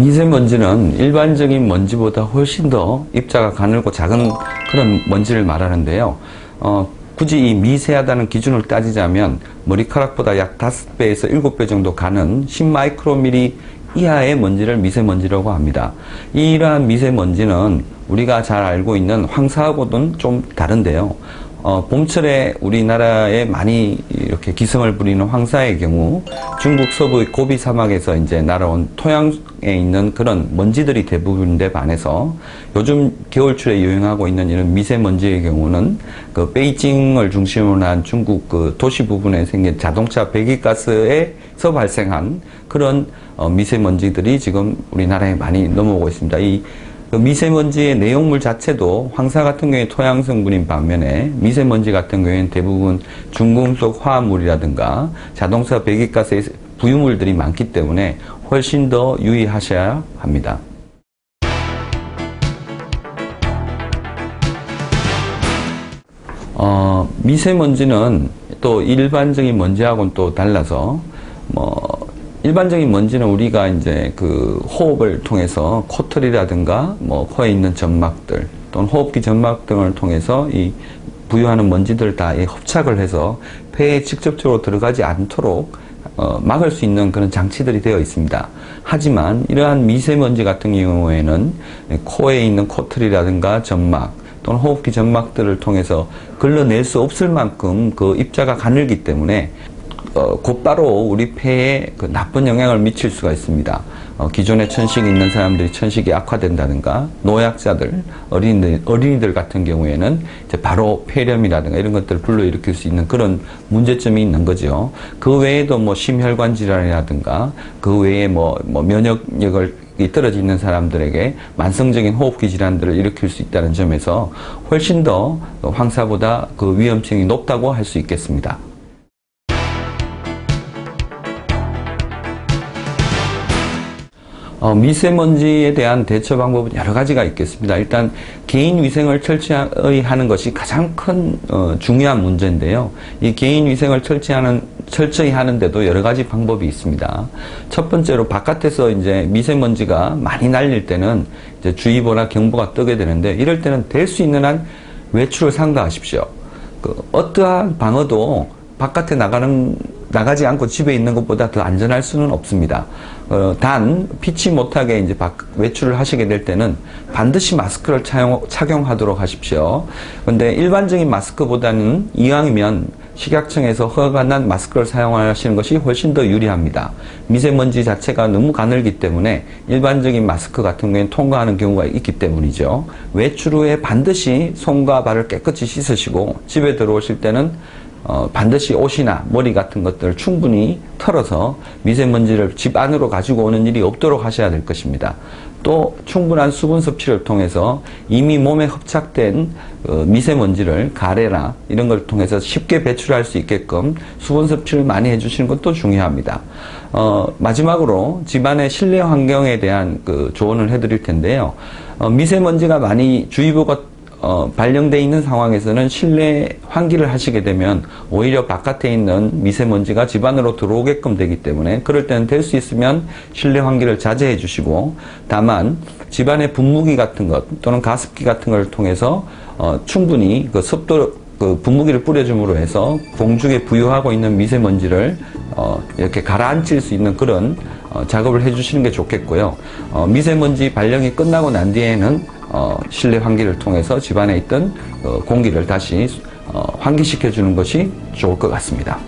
미세먼지는 일반적인 먼지보다 훨씬 더 입자가 가늘고 작은 그런 먼지를 말하는데요. 어, 굳이 이 미세하다는 기준을 따지자면 머리카락보다 약 5배에서 7배 정도 가는 10마이크로미리 이하의 먼지를 미세먼지라고 합니다. 이러한 미세먼지는 우리가 잘 알고 있는 황사하고는 좀 다른데요. 어, 봄철에 우리나라에 많이 이렇게 기승을 부리는 황사의 경우 중국 서부 고비 사막에서 이제 날아온 토양에 있는 그런 먼지들이 대부분인데 반해서 요즘 겨울철에 유행하고 있는 이런 미세먼지의 경우는 그 베이징을 중심으로 한 중국 그 도시 부분에 생긴 자동차 배기가스에서 발생한 그런 어, 미세먼지들이 지금 우리나라에 많이 넘어오고 있습니다. 이그 미세먼지의 내용물 자체도 황사 같은 경우에 토양 성분인 반면에 미세먼지 같은 경우에는 대부분 중금속 화합물이라든가 자동차 배기가스의 부유물들이 많기 때문에 훨씬 더 유의하셔야 합니다. 어, 미세먼지는 또 일반적인 먼지하고는 또 달라서 뭐 일반적인 먼지는 우리가 이제 그 호흡을 통해서 코털이라든가 뭐 코에 있는 점막들 또는 호흡기 점막 등을 통해서 이 부유하는 먼지들 다 흡착을 해서 폐에 직접적으로 들어가지 않도록 어, 막을 수 있는 그런 장치들이 되어 있습니다. 하지만 이러한 미세먼지 같은 경우에는 코에 있는 코털이라든가 점막 또는 호흡기 점막들을 통해서 걸러낼 수 없을 만큼 그 입자가 가늘기 때문에 어, 곧바로 우리 폐에 그 나쁜 영향을 미칠 수가 있습니다. 어, 기존에 천식이 있는 사람들이 천식이 악화된다든가 노약자들, 어린이들, 어린이들 같은 경우에는 이제 바로 폐렴이라든가 이런 것들을 불러일으킬 수 있는 그런 문제점이 있는 거죠. 그 외에도 뭐 심혈관 질환이라든가 그 외에 뭐, 뭐 면역력을 있는 사람들에게 만성적인 호흡기 질환들을 일으킬 수 있다는 점에서 훨씬 더 황사보다 그 위험성이 높다고 할 수 있겠습니다. 어, 미세먼지에 대한 대처 방법은 여러 가지가 있겠습니다. 일단 개인 위생을 철저히 하는 것이 가장 큰 어, 중요한 문제인데요. 이 개인 위생을 철저하는 철저히 하는데도 여러 가지 방법이 있습니다. 첫 번째로 바깥에서 이제 미세먼지가 많이 날릴 때는 이제 주의보나 경보가 뜨게 되는데 이럴 때는 될 수 있는 한 외출을 상가하십시오. 그 어떠한 방어도 바깥에 나가는 나가지 않고 집에 있는 것보다 더 안전할 수는 없습니다. 어, 단 피치 못하게 이제 밖, 외출을 하시게 될 때는 반드시 마스크를 차용, 착용하도록 하십시오. 근데 일반적인 마스크보다는 이왕이면 식약청에서 허가가 난 마스크를 사용하시는 것이 훨씬 더 유리합니다. 미세먼지 자체가 너무 가늘기 때문에 일반적인 마스크 같은 경우에는 통과하는 경우가 있기 때문이죠. 외출 후에 반드시 손과 발을 깨끗이 씻으시고 집에 들어오실 때는 어, 반드시 옷이나 머리 같은 것들을 충분히 털어서 미세먼지를 집 안으로 가지고 오는 일이 없도록 하셔야 될 것입니다. 또 충분한 수분 섭취를 통해서 이미 몸에 흡착된 어, 미세먼지를 가래나 이런 걸 통해서 쉽게 배출할 수 있게끔 수분 섭취를 많이 해주시는 것도 중요합니다. 어, 마지막으로 집안의 실내 환경에 대한 그 조언을 해드릴 텐데요. 어, 미세먼지가 많이 주의보가 어, 발령돼 있는 상황에서는 실내 환기를 하시게 되면 오히려 바깥에 있는 미세먼지가 집 안으로 들어오게끔 되기 때문에 그럴 때는 될 수 있으면 실내 환기를 자제해 주시고 다만 집안의 분무기 같은 것 또는 가습기 같은 걸 통해서 어, 충분히 그 습도 그 분무기를 뿌려줌으로 해서 공중에 부유하고 있는 미세먼지를 어, 이렇게 가라앉힐 수 있는 그런 어, 작업을 해주시는 게 좋겠고요. 어, 미세먼지 발령이 끝나고 난 뒤에는 어, 실내 환기를 통해서 집안에 있던 어, 공기를 다시 어, 환기시켜 주는 것이 좋을 것 같습니다.